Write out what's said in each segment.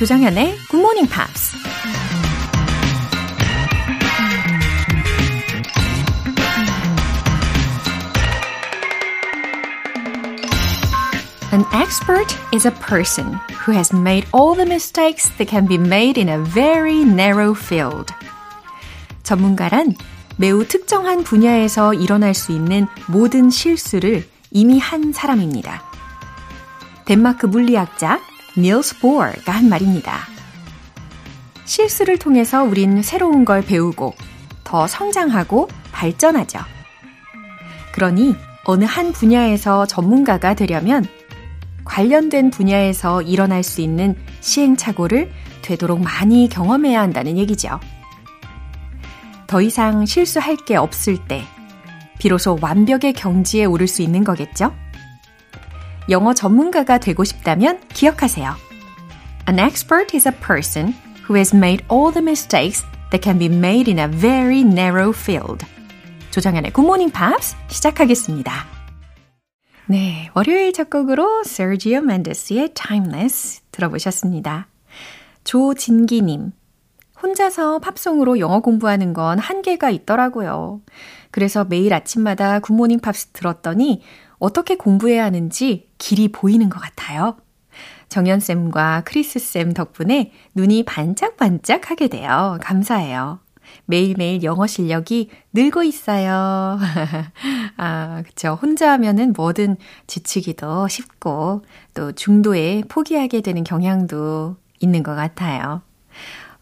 조정현의 Good Morning Pops. An expert is a person who has made all the mistakes that can be made in a very narrow field. 전문가란 매우 특정한 분야에서 일어날 수 있는 모든 실수를 이미 한 사람입니다. 덴마크 물리학자 닐스 보어가 한 말입니다. 실수를 통해서 우린 새로운 걸 배우고 더 성장하고 발전하죠. 그러니 어느 한 분야에서 전문가가 되려면 관련된 분야에서 일어날 수 있는 시행착오를 되도록 많이 경험해야 한다는 얘기죠. 더 이상 실수할 게 없을 때, 비로소 완벽의 경지에 오를 수 있는 거겠죠? 영어 전문가가 되고 싶다면 기억하세요. An expert is a person who has made all the mistakes that can be made in a very narrow field. 조정현의 Good Morning Pops 시작하겠습니다. 네, 월요일 첫 곡으로 Sergio Mendes의 Timeless 들어보셨습니다. 조진기님, 혼자서 팝송으로 영어 공부하는 건 한계가 있더라고요. 그래서 매일 아침마다 굿모닝 팝스 들었더니 어떻게 공부해야 하는지 길이 보이는 것 같아요. 정현쌤과 크리스쌤 덕분에 눈이 반짝반짝 하게 돼요. 감사해요. 매일매일 영어 실력이 늘고 있어요. 아, 그쵸. 혼자 하면은 뭐든 지치기도 쉽고 또 중도에 포기하게 되는 경향도 있는 것 같아요.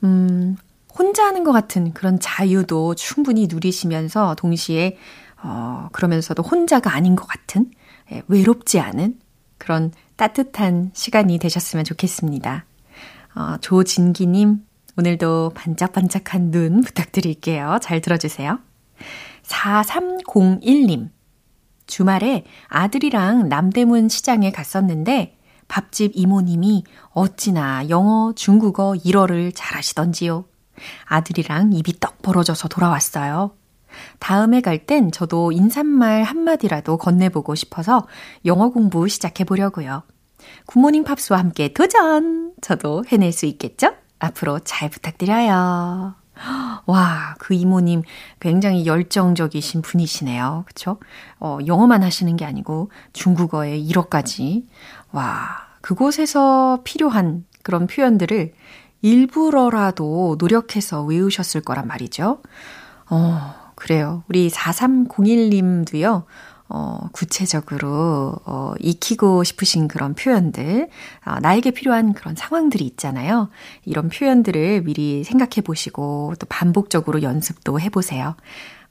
음, 혼자 하는 것 같은 그런 자유도 충분히 누리시면서 동시에 어, 그러면서도 혼자가 아닌 것 같은 예, 외롭지 않은 그런 따뜻한 시간이 되셨으면 좋겠습니다. 어, 조진기님, 오늘도 반짝반짝한 눈 부탁드릴게요. 잘 들어주세요. 4301님, 주말에 아들이랑 남대문 시장에 갔었는데 밥집 이모님이 어찌나 영어, 중국어, 일어를 잘하시던지요. 아들이랑 입이 떡 벌어져서 돌아왔어요. 다음에 갈 땐 저도 인사말 한마디라도 건네보고 싶어서 영어 공부 시작해 보려고요. 굿모닝 팝스와 함께 도전! 저도 해낼 수 있겠죠? 앞으로 잘 부탁드려요. 와, 그 이모님 굉장히 열정적이신 분이시네요. 그쵸? 어, 영어만 하시는 게 아니고 중국어에 1어까지. 와, 그곳에서 필요한 그런 표현들을 일부러라도 노력해서 외우셨을 거란 말이죠. 어, 그래요. 우리 4301님도요, 어, 구체적으로, 어, 익히고 싶으신 그런 표현들, 어, 나에게 필요한 그런 상황들이 있잖아요. 이런 표현들을 미리 생각해 보시고, 또 반복적으로 연습도 해보세요.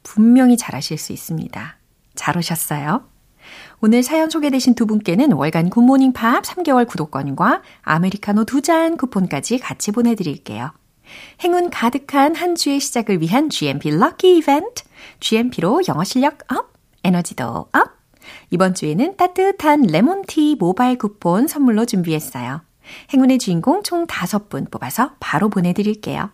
분명히 잘하실 수 있습니다. 잘 오셨어요? 오늘 사연 소개되신 두 분께는 월간 굿모닝 팝스 3개월 구독권과 아메리카노 두 잔 쿠폰까지 같이 보내드릴게요. 행운 가득한 한 주의 시작을 위한 GMP lucky 이벤트. GMP로 영어 실력 up, 에너지도 up. 이번 주에는 따뜻한 레몬티 모바일 쿠폰 선물로 준비했어요. 행운의 주인공 총 5분 뽑아서 바로 보내드릴게요.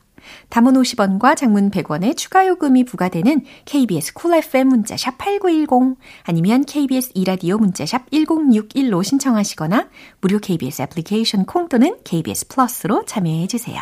단문 50원과 장문 100원의 추가 요금이 부과되는 KBS Cool FM 문자샵 8910 아니면 KBS 이라디오 문자샵 1061로 신청하시거나 무료 KBS 애플리케이션 콩 또는 KBS 플러스로 참여해 주세요.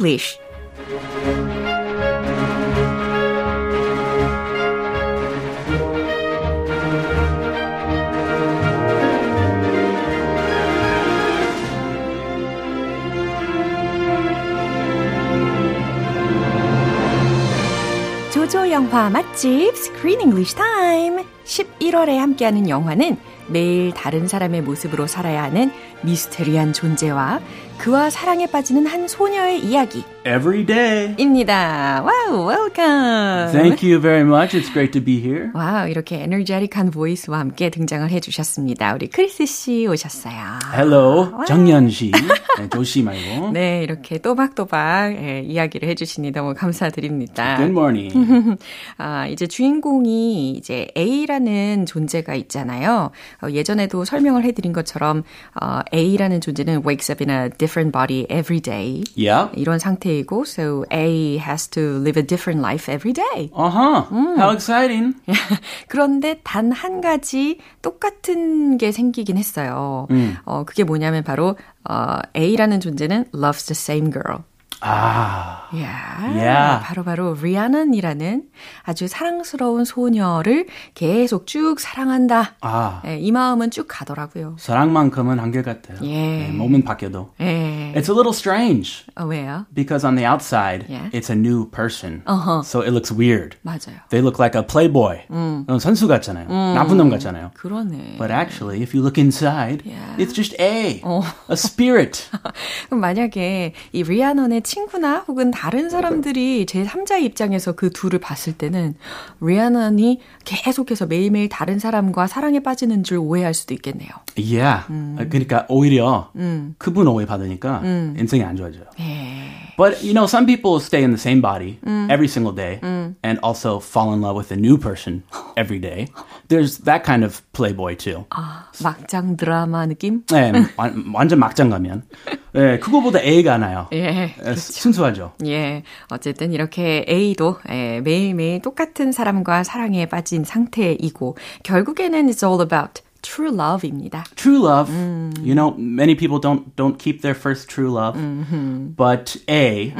English. 조조 영화 맛집 Screen English Time 11월에 함께하는 영화는 매일 다른 사람의 모습으로 살아야 하는 미스테리한 존재와 그와 사랑에 빠지는 한 소녀의 이야기. Every day. 입니다. Wow, welcome. Thank you very much. It's great to be here. Wow, 이렇게 energetic한 voice와 함께 등장을 해주셨습니다. 우리 크리스 씨 오셨어요. Hello, 정현 씨. 네, 조씨 말고. 네, 이렇게 또박또박 예, 이야기를 해주시니 너무 감사드립니다. Good morning. 아, 이제 주인공이 이제 A라는 존재가 있잖아요. 어, 예전에도 설명을 해드린 것처럼 어, A라는 존재는 wakes up in a different body every day. Yeah. 이런 상태이고, so A has to live a different life every day. Uh huh. How exciting. 그런데 단 한 가지 똑같은 게 생기긴 했어요. 어, 그게 뭐냐면 바로 어, A라는 존재는 loves the same girl. 아. Yeah. Yeah. 바로 바로 리아넌이라는 아주 사랑스러운 소녀를 계속 쭉 사랑한다. 아. 예, 이 마음은 쭉 가더라고요. 사랑만큼은 한결 같아요. 예. 네, 몸은 바뀌어도. 예. It's a little strange 어, 왜요? because on the outside, Yeah. it's a new person. Uh-huh. So it looks weird. 맞아요. They look like a playboy. 어, 선수 같잖아요. 나쁜 놈 같잖아요. 그러네. But actually, if you look inside, Yeah. it's just A, a spirit. 그럼 만약에 이 리아넌의 친구나 혹은 다른 사람들이 제 3자의 입장에서 그 둘을 봤을 때는 리아넌이 계속해서 매일매일 다른 사람과 사랑에 빠지는 줄 오해할 수도 있겠네요. yeah. 그러니까 오히려 그분 오해 받으니까 인생이 안 좋아져요. 예. But you know, some people stay in the same body every single day and also fall in love with a new person every day. There's that kind of playboy too. 아, 막장 드라마 느낌? 네, 완- 완전 막장 가면. 네, 그거보다 A가 나요. 예. 에, 순수하죠. 예. 어쨌든 이렇게 A도 예, 매일매일 똑같은 사람과 사랑에 빠진 상태이고 결국에는 it's all about true love입니다. True love. You know, many people don't don't keep their first true love. But A,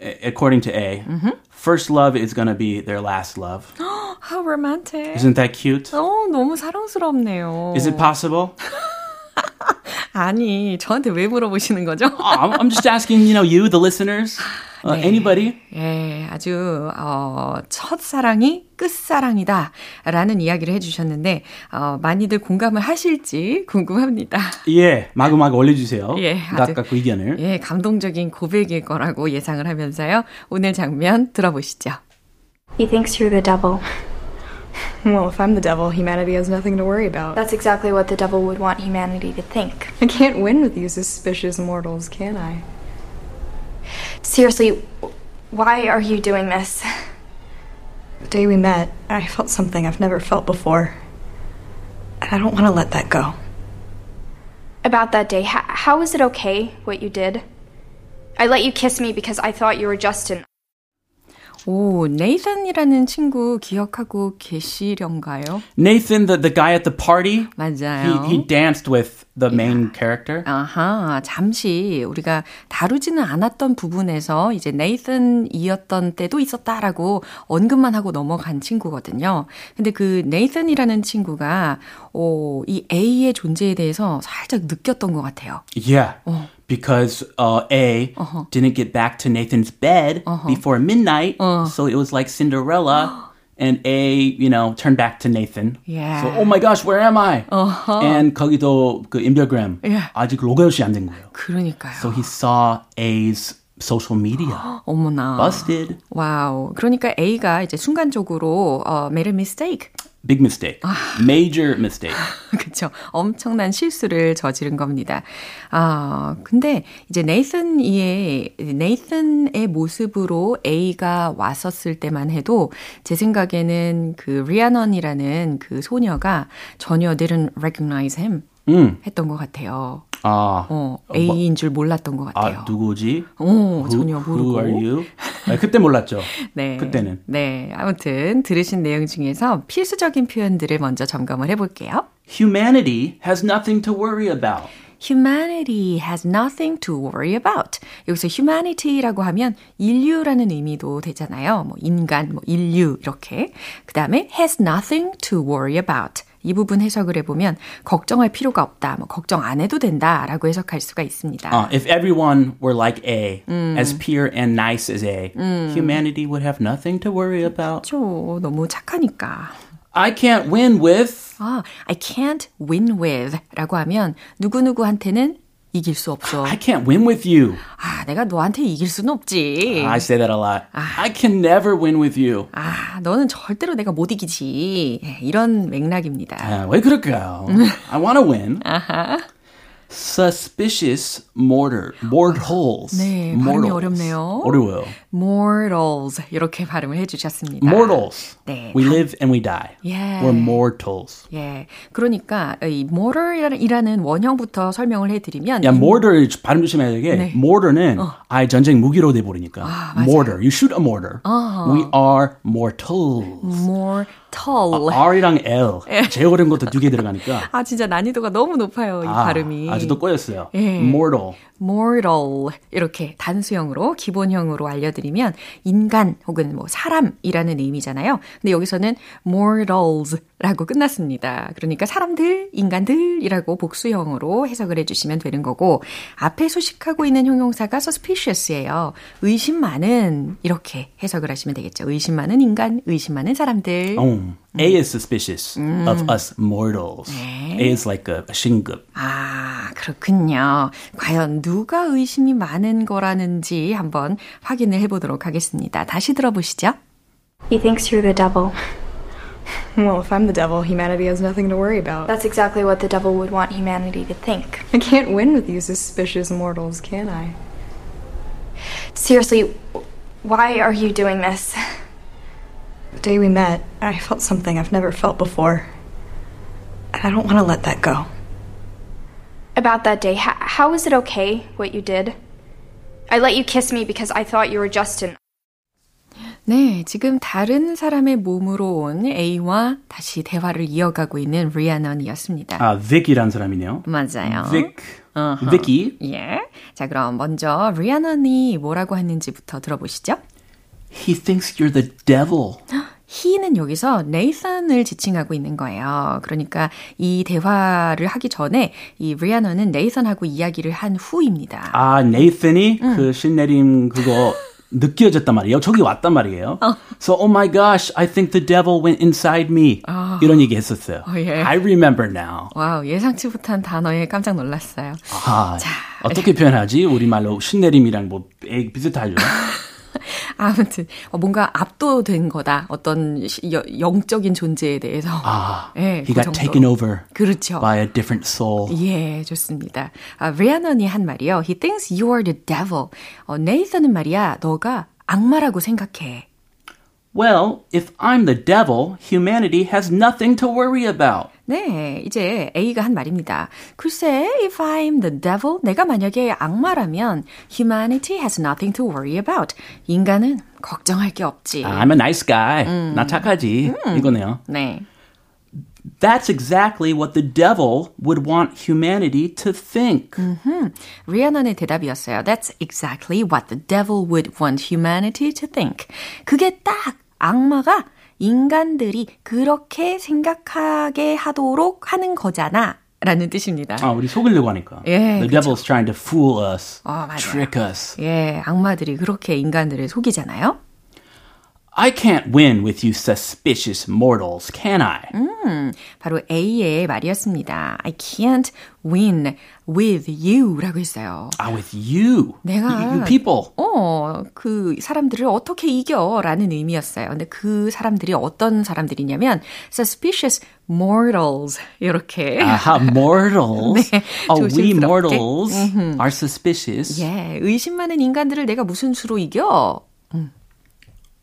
a- according to A, first love is to be their last love. How romantic. Isn't that cute? 어, 너무 사랑스럽네요. Is it possible? 아니, 저한테 왜 물어보시는 거죠? I'm, I'm just asking, you know, you, the listeners, uh, anybody. 예, 아주 어, 첫사랑이 끝사랑이다 라는 이야기를 해주셨는데 어, 많이들 공감을 하실지 궁금합니다. 예, 마구마구 올려주세요. 예, 아주- 각각 의견을. 예, 감동적인 고백일 거라고 예상을 하면서요. 오늘 장면 들어보시죠. He thinks you're the devil. Well, if I'm the devil, humanity has nothing to worry about. That's exactly what the devil would want humanity to think. I can't win with you suspicious mortals, can I? Seriously, why are you doing this? The day we met, I felt something I've never felt before. And I don't want to let that go. About that day, h- how is it okay what you did? I let you kiss me because I thought you were Justin. 오, 네이선이라는 친구 기억하고 계시련가요? Nathan, the, the guy at the party, 맞아요. he, he danced with the main character. 아하, 잠시 우리가 다루지는 않았던 부분에서 이제 네이슨이었던 때도 있었다라고 언급만 하고 넘어간 친구거든요. 근데 그 네이슨이라는 친구가 어, 이 A의 존재에 대해서 살짝 느꼈던 것 같아요. Yeah. Because uh, A didn't get back to Nathan's bed before midnight, so it was like Cinderella. And A, you know, turned back to Nathan. Yeah. So, oh my gosh, where am I? And 거기도 그 인별그램 Yeah. 아직 로그아웃이 안 된 거예요. 그러니까요. So he saw A's social media. 어머나. Busted. 와우. 그러니까 A가 이제 순간적으로 어, made a mistake. Big mistake. Major mistake. 그쵸. 엄청난 실수를 저지른 겁니다. 아, 근데 이제 네이슨의, 네이슨의 모습으로 A가 왔었을 때만 해도 제 생각에는 그 리아넌이라는 그 소녀가 전혀 didn't recognize him 음. 했던 것 같아요. 아, 어, A인 줄 몰랐던 것 같아요. 아 누구지? 오, 전혀 Who, 모르고. who are you? 아, 그때 몰랐죠. 네. 그때는. 네. 아무튼 들으신 내용 중에서 필수적인 표현들을 먼저 점검을 해볼게요. Humanity has nothing to worry about. Humanity has nothing to worry about. 여기서 humanity라고 하면 인류라는 의미도 되잖아요. 뭐 인간, 뭐 인류 이렇게. 그 다음에 has nothing to worry about. 이 부분 해석을 해보면 걱정할 필요가 없다, 뭐 걱정 안 해도 된다라고 해석할 수가 있습니다. Uh, if everyone were like A, as pure and nice as A, humanity would have nothing to worry about. 그렇죠. 너무 착하니까. I can't win with. 아, I can't win with 라고 하면 누구누구한테는 이길 수 없어. I can't win with you. 아, 내가 너한테 이길 수는 없지. I say that a lot. I can never win with you. 아, 너는 절대로 내가 못 이기지. 예, 이런 맥락입니다. 아, 왜 그럴까요? I want to win. Suspicious mortar, mortals. 네, 발음이 어렵네요. 어려워요. mortals 이렇게 발음을 해주셨습니다. Mortals. 네. We live and we die. Yeah. We're mortals. 예, 그러니까 이 mortar이라는 원형부터 설명을 해드리면 야, 이 mortar 발음 조심해야 되게. 네. mortar는 아예 전쟁 무기로 돼 버리니까. 맞아요. mortar. You shoot a mortar. We are mortals. Mortal. R이랑 L. 제일 어려운 것도 두 개 들어가니까. 아, 진짜 난이도가 너무 높아요, 이 아, 발음이. 아직도 꼬였어요. 예. mortal. mortal 이렇게 단수형으로 기본형으로 알려드리면 인간 혹은 뭐 사람이라는 의미잖아요. 근데 여기서는 mortals 라고 끝났습니다. 그러니까 사람들, 인간들이라고 복수형으로 해석을 해주시면 되는 거고 앞에 수식하고 있는 형용사가 suspicious예요. 의심 많은 이렇게 해석을 하시면 되겠죠. 의심 많은 인간, 의심 많은 사람들. Oh, A is suspicious of us mortals. A is like a, a 신급. 아, 그렇군요. 과연 누가 의심이 많은 거라는지 한번 확인을 해보도록 하겠습니다. 다시 들어보시죠. He thinks you're the devil. Well, if I'm the devil, humanity has nothing to worry about. That's exactly what the devil would want humanity to think. I can't win with you suspicious mortals, can I? Seriously, why are you doing this? The day we met, I felt something I've never felt before. And I don't want to let that go. About that day, how, how is it okay what you did? I let you kiss me because I thought you were Justin. 네, 지금 다른 사람의 몸으로 온 A와 다시 대화를 이어가고 있는 리아넌이었습니다. 아, Vic이라는 사람이네요. 맞아요. Vic, Vicky. 예. 자, 그럼 먼저 리아넌이 뭐라고 했는지부터 들어보시죠. He thinks you're the devil. he는 여기서 네이선을 지칭하고 있는 거예요. 그러니까 이 대화를 하기 전에 이 리아너는 네이선하고 이야기를 한 후입니다. 아, 네이슨이 그 신내림 그거 느껴졌단 말이에요. 저기 왔단 말이에요. So, oh my gosh, I think the devil went inside me. 이런 얘기 했었어요. 어, 예. I remember now. Wow, 예상치 못한 단어에 깜짝 놀랐어요. 아, 어떻게 표현하지? 우리말로 신내림이랑 뭐 에, 비슷하죠? 아무튼 어, 뭔가 압도된 거다. 어떤 시- 여- 영적인 존재에 대해서. 아, 예, he 그 got 정도로. taken over 그렇죠. by a different soul. 예, 좋습니다. 아, 리아넌이 한 말이요. He thinks you are the devil. 어, 네이선은 말이야, 너가 악마라고 생각해. Well, if I'm the devil, humanity has nothing to worry about. 네, 이제 A가 한 말입니다. 글쎄, if I'm the devil, 내가 만약에 악마라면 humanity has nothing to worry about. 인간은 걱정할 게 없지. I'm a nice guy. 나 착하지. 이거네요. 네. That's exactly what the devil would want humanity to think. 리아넌의 대답이었어요. That's exactly what the devil would want humanity to think. 그게 딱 악마가 인간들이 그렇게 생각하게 하도록 하는 거잖아. 라는 뜻입니다. 아, 우리 속이려고 하니까. 예, the 그쵸. devil's trying to fool us, 어, 맞아요. trick us. 예, 악마들이 그렇게 인간들을 속이잖아요. I can't win with you suspicious mortals, can I? 바로 A의 말이었습니다. I can't win with you 라고 했어요. Ah, with you. 내가- you, you people. 어, 그 사람들을 어떻게 이겨? 라는 의미였어요. 근데 그 사람들이 어떤 사람들이냐면 suspicious mortals 이렇게 Aha, mortals. 네, oh, we 조심스럽게. mortals are suspicious. 예, 의심 많은 인간들을 내가 무슨 수로 이겨?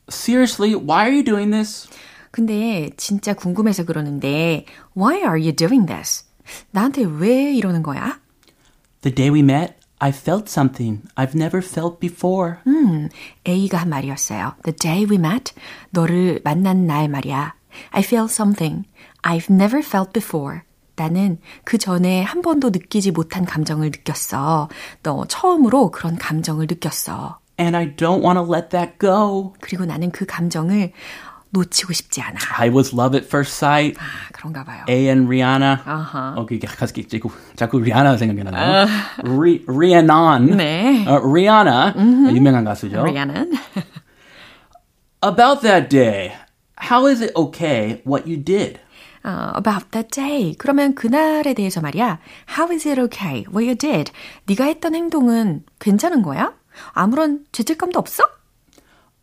Seriously, why are you doing this? 근데 진짜 궁금해서 그러는데 why are you doing this? 나한테 왜 이러는 거야? The day we met, I felt something I've never felt before. 음, A가 한 말이었어요. The day we met, 너를 만난 날 말이야. I feel something I've never felt before. 나는 그 전에 한 번도 느끼지 못한 감정을 느꼈어. 너 처음으로 그런 감정을 느꼈어. And I don't want to let that go. 그리고 나는 그 감정을 놓치고 싶지 않아. I was love at first sight. 아, 그런가 봐요. A and Rihanna. 아하. 어, 그게 자꾸, 자꾸, 자꾸 리아나 생각이 나네요. 리, Rhiannon. 네. 어, Rihanna. 유명한 가수죠. 리아는 About that day, How is it okay what you did? uh, about that day. 그러면 그날에 대해서 말이야. How is it okay? What you did? 네가 했던 행동은 괜찮은 거야? 아무런 죄책감도 없어?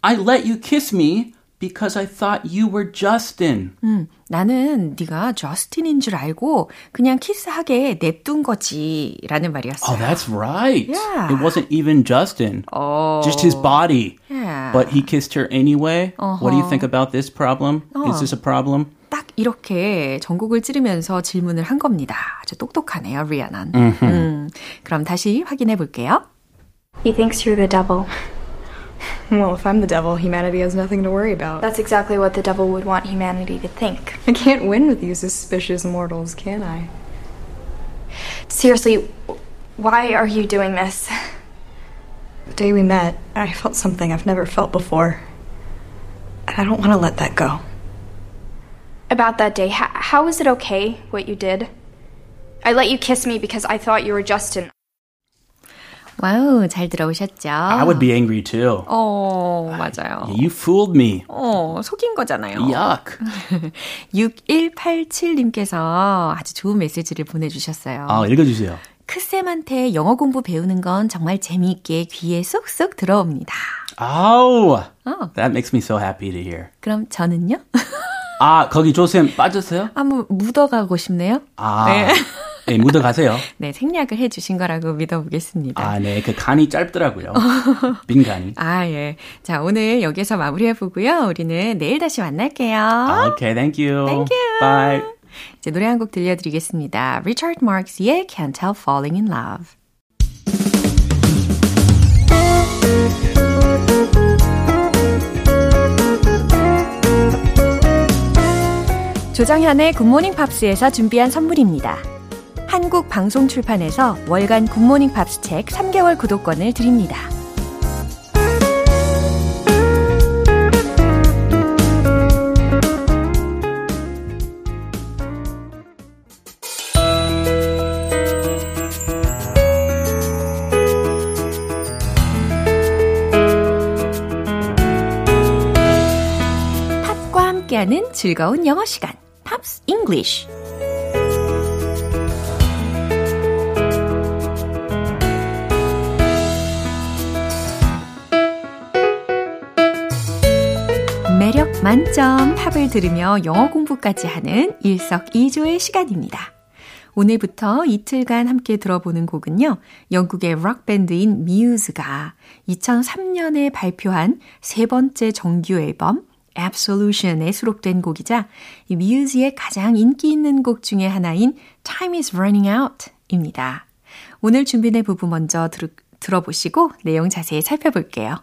I let you kiss me because I thought you were Justin. 음, 나는 네가 저스틴인 줄 알고 그냥 키스하게 냅둔 거지라는 말이었어요. Oh, that's right. Yeah. It wasn't even Justin. Oh. Just his body. Yeah. But he kissed her anyway. What do you think about this problem? Is this a problem? 딱 이렇게 전곡을 찌르면서 질문을 한 겁니다. 아주 똑똑하네요, 리아난. 음, 그럼 다시 확인해 볼게요. He thinks you're the devil. Well, if I'm the devil, humanity has nothing to worry about. That's exactly what the devil would want humanity to think. I can't win with you suspicious mortals, can I? Seriously, why are you doing this? The day we met, I felt something I've never felt before. And I don't want to let that go. About that day, how, how is it okay what you did? I let you kiss me because I thought you were Justin. 와우, 잘 들어오셨죠? I would be angry too. 어, 맞아요. You fooled me. 어, 속인 거잖아요. Yuck. 6187님께서 아주 좋은 메시지를 보내주셨어요. 아, 읽어주세요. 크쌤한테 영어 공부 배우는 건 정말 재미있게 귀에 쏙쏙 들어옵니다. Oh, 어, that makes me so happy to hear. 그럼 저는요? 아, 거기 조쌤 빠졌어요? 한번 묻어가고 싶네요. 아, 네. 네, 묻어가세요. 네, 생략을 해주신 거라고 믿어보겠습니다. 아, 네, 그 간이 짧더라고요. 빈간이. 아, 예. 자, 오늘 여기서 마무리해보고요. 우리는 내일 다시 만날게요. Okay, thank you. Thank you. Bye. 이제 노래 한 곡 들려드리겠습니다. Richard Marx의 Can't Help Falling in Love. 조정현의 굿모닝 팝스에서 준비한 선물입니다. 한국 방송 출판에서 월간 굿모닝 팝스 책 3개월 구독권을 드립니다. 즐거운 영어 시간, Pops English. 만점 팝을 들으며 영어 공부까지 하는 일석이조의 시간입니다. 오늘부터 이틀간 함께 들어보는 곡은요. 영국의 록밴드인 뮤즈가 2003년에 발표한 세 번째 정규 앨범 Absolution에 수록된 곡이자 이 뮤즈의 가장 인기 있는 곡 중에 하나인 Time is Running Out 입니다. 오늘 준비된 부분 먼저 들, 들어보시고 내용 자세히 살펴볼게요.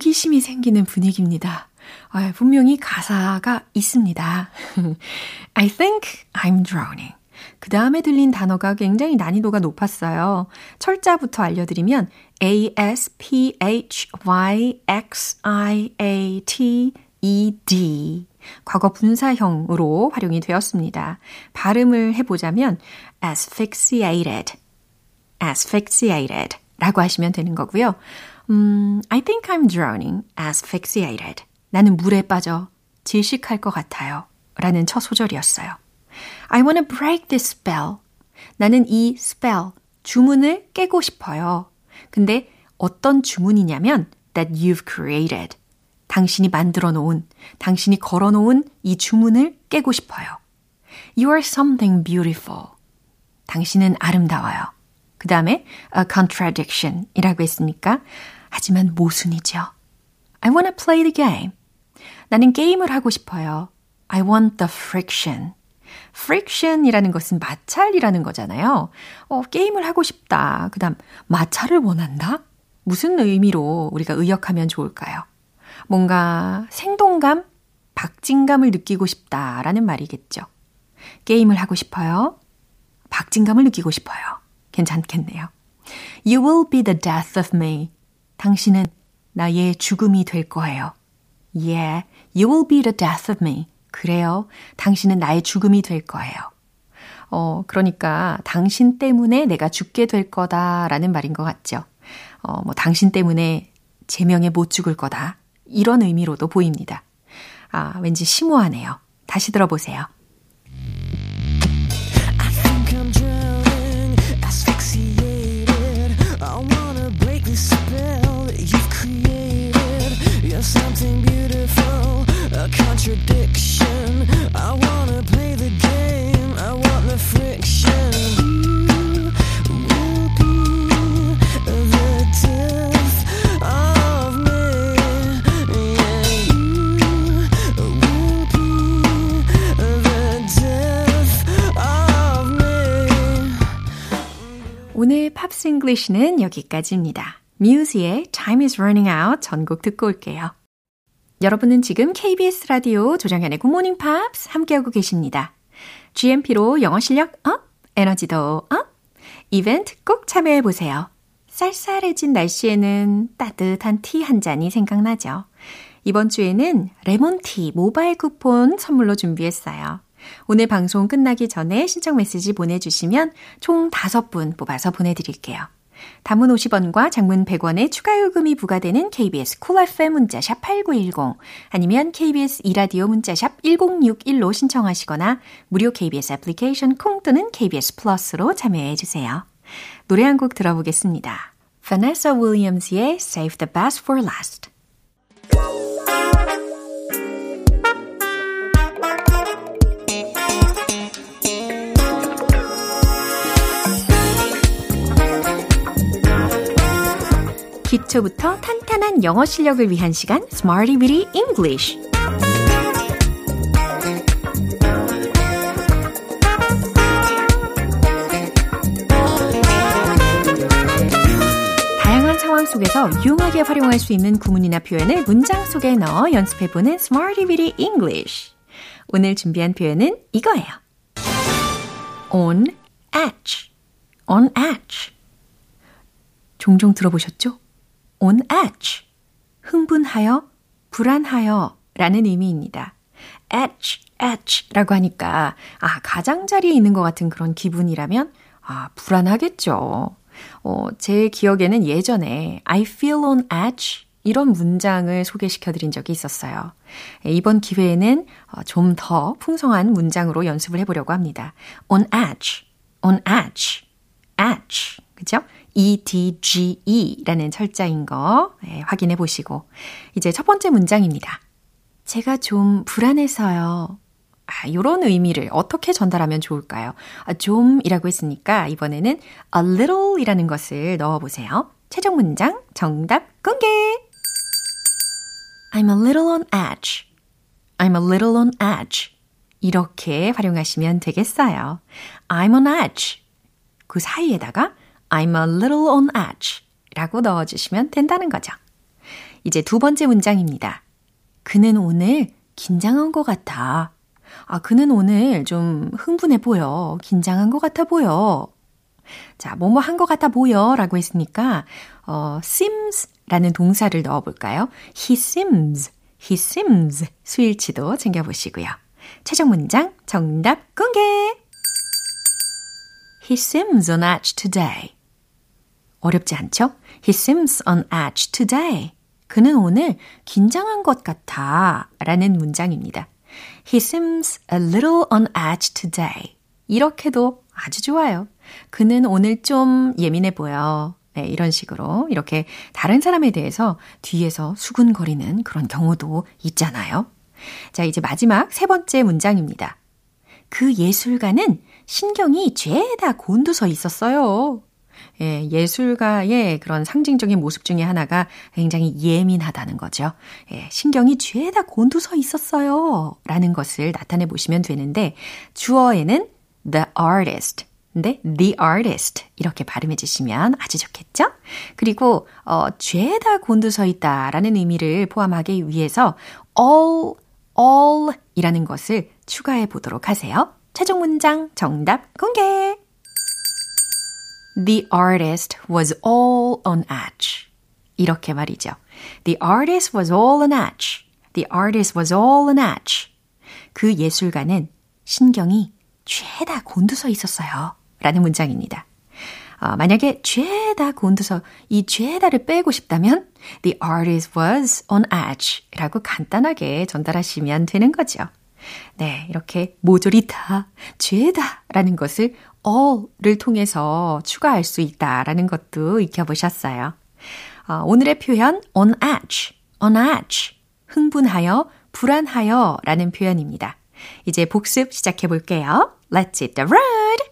호기심이 생기는 분위기입니다. 아, 분명히 가사가 있습니다. I think I'm drowning. 그 다음에 들린 단어가 굉장히 난이도가 높았어요. 철자부터 알려드리면 A, S, P, H, Y, X, I, A, T, E, D. 과거 분사형으로 활용이 되었습니다. 발음을 해보자면 asphyxiated, asphyxiated 라고 하시면 되는 거고요. 음, I think I'm drowning, asphyxiated. 나는 물에 빠져 질식할 것 같아요. 라는 첫 소절이었어요. I wanna break this spell. 나는 이 spell, 주문을 깨고 싶어요. 근데 어떤 주문이냐면 that you've created. 당신이 만들어 놓은, 당신이 걸어 놓은 이 주문을 깨고 싶어요. You are something beautiful. 당신은 아름다워요. 그 다음에 a contradiction 이라고 했으니까 하지만 모순이죠. I wanna play the game. 나는 게임을 하고 싶어요. I want the friction. friction이라는 것은 마찰이라는 거잖아요. 어, 게임을 하고 싶다. 그 다음, 마찰을 원한다? 무슨 의미로 우리가 의역하면 좋을까요? 뭔가 생동감, 박진감을 느끼고 싶다라는 말이겠죠. 게임을 하고 싶어요. 박진감을 느끼고 싶어요. 괜찮겠네요. You will be the death of me. 당신은 나의 죽음이 될 거예요. Yeah, you will be the death of me. 그래요. 당신은 나의 죽음이 될 거예요. 어, 그러니까 당신 때문에 내가 죽게 될 거다라는 말인 것 같죠. 어, 뭐 당신 때문에 제명에 못 죽을 거다. 이런 의미로도 보입니다. 아, 왠지 심오하네요. 다시 들어보세요. English는 여기까지입니다. 뮤즈의 Time is Running Out 전곡 듣고 올게요. 여러분은 지금 KBS 라디오 조정현의 굿모닝 팝스 함께하고 계십니다. GMP로 영어 실력 up, 에너지도 up, 이벤트 꼭 참여해보세요. 쌀쌀해진 날씨에는 따뜻한 티 한 잔이 생각나죠. 이번 주에는 레몬티 모바일 쿠폰 선물로 준비했어요. 오늘 방송 끝나기 전에 신청 메시지 보내주시면 총 5분 뽑아서 보내드릴게요. 단문 50원과 장문 100원의 추가 요금이 부과되는 KBS Cool FM 문자샵 8910 아니면 KBS 2라디오 문자샵 1061로 신청하시거나 무료 KBS 애플리케이션 콩 또는 KBS 플러스로 참여해 주세요. 노래 한 곡 들어보겠습니다. Vanessa Williams의 Save the Best for Last 기초부터 탄탄한 영어 실력을 위한 시간 Smarty Weedy English 속에서 유용하게 활용할 수 있는 구문이나 표현을 문장 속에 넣어 연습해보는 Smarty Weedy English 오늘 준비한 표현은 이거예요. on edge on edge 종종 들어보셨죠? On edge. 흥분하여, 불안하여 라는 의미입니다. edge, edge 라고 하니까, 아, 가장자리에 있는 것 같은 그런 기분이라면, 아, 불안하겠죠. 어, 제 기억에는 예전에 I feel on edge 이런 문장을 소개시켜 드린 적이 있었어요. 이번 기회에는 좀 더 풍성한 문장으로 연습을 해보려고 합니다. on edge, on edge, edge. 그죠? EDGE라는 철자인 거 네, 확인해 보시고 이제 첫 번째 문장입니다. 제가 좀 불안해서요. 아, 요런 의미를 어떻게 전달하면 좋을까요? 아, 좀이라고 했으니까 이번에는 a little 이라는 것을 넣어 보세요. 최종 문장 정답 공개! I'm a little on edge. I'm a little on edge. 이렇게 활용하시면 되겠어요. I'm on edge. 그 사이에다가 I'm a little on edge 라고 넣어주시면 된다는 거죠. 이제 두 번째 문장입니다. 그는 오늘 긴장한 것 같아. 아, 그는 오늘 좀 흥분해 보여. 긴장한 것 같아 보여. 자, 뭐뭐 한 것 같아 보여 라고 했으니까, 어, seems 라는 동사를 넣어 볼까요? He seems, he seems 수일치도 챙겨보시고요. 최종 문장 정답 공개! He seems on edge today. 어렵지 않죠? He seems on edge today. 그는 오늘 긴장한 것 같아. 라는 문장입니다. He seems a little on edge today. 이렇게도 아주 좋아요. 그는 오늘 좀 예민해 보여. 네, 이런 식으로 이렇게 다른 사람에 대해서 뒤에서 수군거리는 그런 경우도 있잖아요. 자, 이제 마지막 세 번째 문장입니다. 그 예술가는 신경이 죄다 곤두서 있었어요. 예, 예술가의 그런 상징적인 모습 중에 하나가 굉장히 예민하다는 거죠. 예, 신경이 죄다 곤두서 있었어요. 라는 것을 나타내 보시면 되는데, 주어에는 the artist, 근데 the artist 이렇게 발음해 주시면 아주 좋겠죠? 그리고 어 죄다 곤두서 있다라는 의미를 포함하기 위해서 all all 이라는 것을 추가해 보도록 하세요. 최종 문장 정답 공개. The artist was all on edge. 이렇게 말이죠. The artist was all on edge. The artist was all on edge. 그 예술가는 신경이 죄다 곤두서 있었어요. 라는 문장입니다. 어, 만약에 죄다 곤두서 이 죄다를 빼고 싶다면 the artist was on edge 라고 간단하게 전달하시면 되는 거죠. 네, 이렇게 모조리 다, 죄다 라는 것을 all를 통해서 추가할 수 있다라는 것도 익혀보셨어요. 어, 오늘의 표현 on edge, on edge, 흥분하여, 불안하여 라는 표현입니다. 이제 복습 시작해 볼게요. Let's hit the road!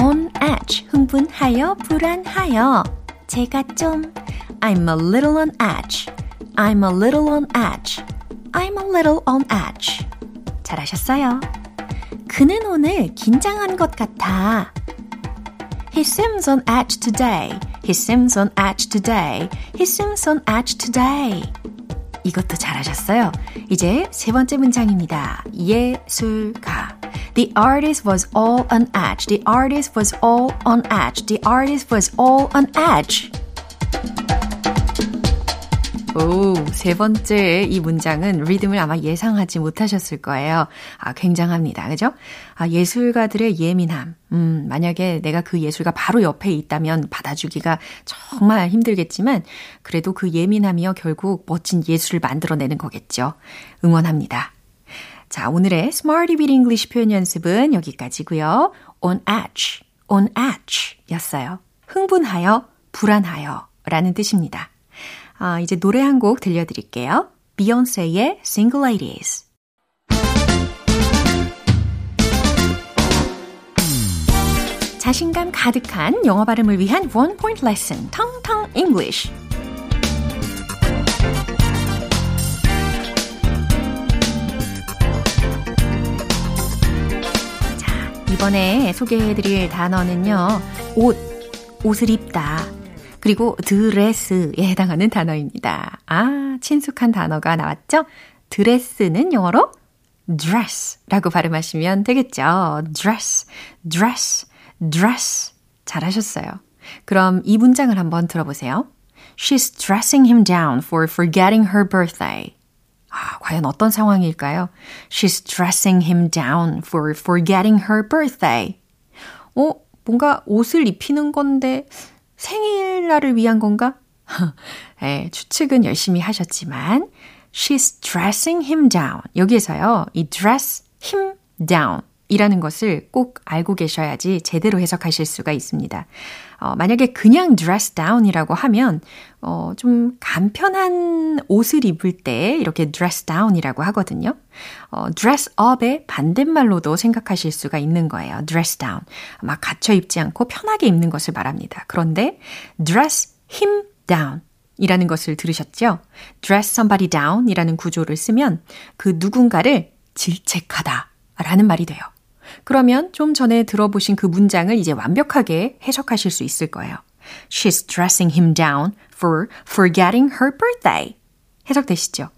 on edge, 흥분하여, 불안하여. 제가 좀 I'm a little on edge. I'm a little on edge. I'm a little on edge. 잘하셨어요. 그는 오늘 긴장한 것 같아. He seems on edge today. He seems on edge today. He seems on edge today. 이것도 잘하셨어요. 이제 세 번째 문장입니다. 예술가. The artist was all on edge. The artist was all on edge. The artist was all on edge. 오, 세 번째 이 문장은 리듬을 아마 예상하지 못하셨을 거예요. 아, 굉장합니다. 그죠? 아, 예술가들의 예민함. 음, 만약에 내가 그 예술가 바로 옆에 있다면 받아주기가 정말 힘들겠지만, 그래도 그 예민함이요, 결국 멋진 예술을 만들어내는 거겠죠. 응원합니다. 자, 오늘의 Smarty Beat English 표현 연습은 여기까지고요. On edge, on edge 였어요. 흥분하여, 불안하여 라는 뜻입니다. 아, 이제 노래 한 곡 들려드릴게요. 비욘세의 Single Ladies. 자신감 가득한 영어 발음을 위한 원 포인트 레슨, 텅텅 English. 자, 이번에 소개해드릴 단어는요, 옷, 옷을 입다. 그리고 드레스에 해당하는 단어입니다. 아, 친숙한 단어가 나왔죠? 드레스는 영어로 dress라고 발음하시면 되겠죠. dress, dress, dress. 잘하셨어요. 그럼 이 문장을 한번 들어보세요. She's dressing him down for forgetting her birthday. 아, 과연 어떤 상황일까요? She's dressing him down for forgetting her birthday. 어, 뭔가 옷을 입히는 건데 생일날을 위한 건가? 네, 추측은 열심히 하셨지만 she's dressing him down. 여기에서요. 이 dress him down 이라는 것을 꼭 알고 계셔야지 제대로 해석하실 수가 있습니다. 어, 만약에 그냥 dress down이라고 하면 어, 좀 간편한 옷을 입을 때 이렇게 dress down이라고 하거든요. 어, dress up의 반대말로도 생각하실 수가 있는 거예요. dress down. 막 갇혀 입지 않고 편하게 입는 것을 말합니다. 그런데 dress him down 이라는 것을 들으셨죠? dress somebody down 이라는 구조를 쓰면 그 누군가를 질책하다 라는 말이 돼요. 그러면 좀 전에 들어보신 그 문장을 이제 완벽하게 해석하실 수 있을 거예요. She's dressing him down for forgetting her birthday. 해석되시죠?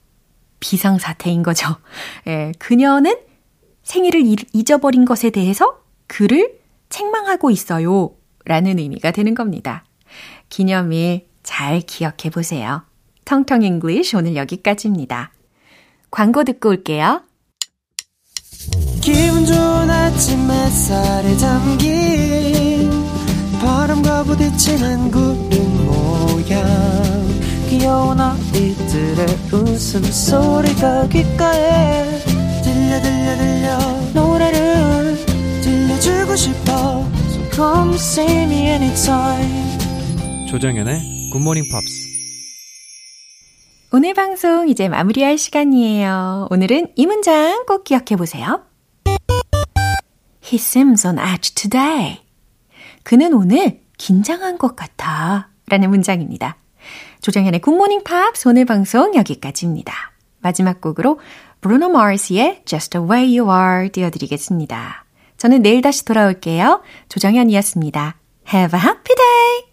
비상사태인 거죠. 예, 그녀는 생일을 잊어버린 것에 대해서 그를 책망하고 있어요. 라는 의미가 되는 겁니다. 기념일 잘 기억해 보세요. 텅텅 English 오늘 여기까지입니다. 광고 듣고 올게요. 기분 좋은 아침 햇살에 담긴 바람과 부딪히는 구름 모양. 귀여운 아이들의 웃음소리가 귓가에 들려 들려 들려. 노래를 들려주고 싶어. So come see me anytime. 조정연의 굿모닝 팝스 오늘 방송 이제 마무리할 시간이에요. 오늘은 이 문장 꼭 기억해 보세요. He seems on edge today. 그는 오늘 긴장한 것 같아. 라는 문장입니다. 조정현의 굿모닝 팝스 오늘 방송 여기까지입니다. 마지막 곡으로 브루노 마르스의 Just the Way You Are 띄워드리겠습니다. 저는 내일 다시 돌아올게요. 조정현이었습니다. Have a happy day!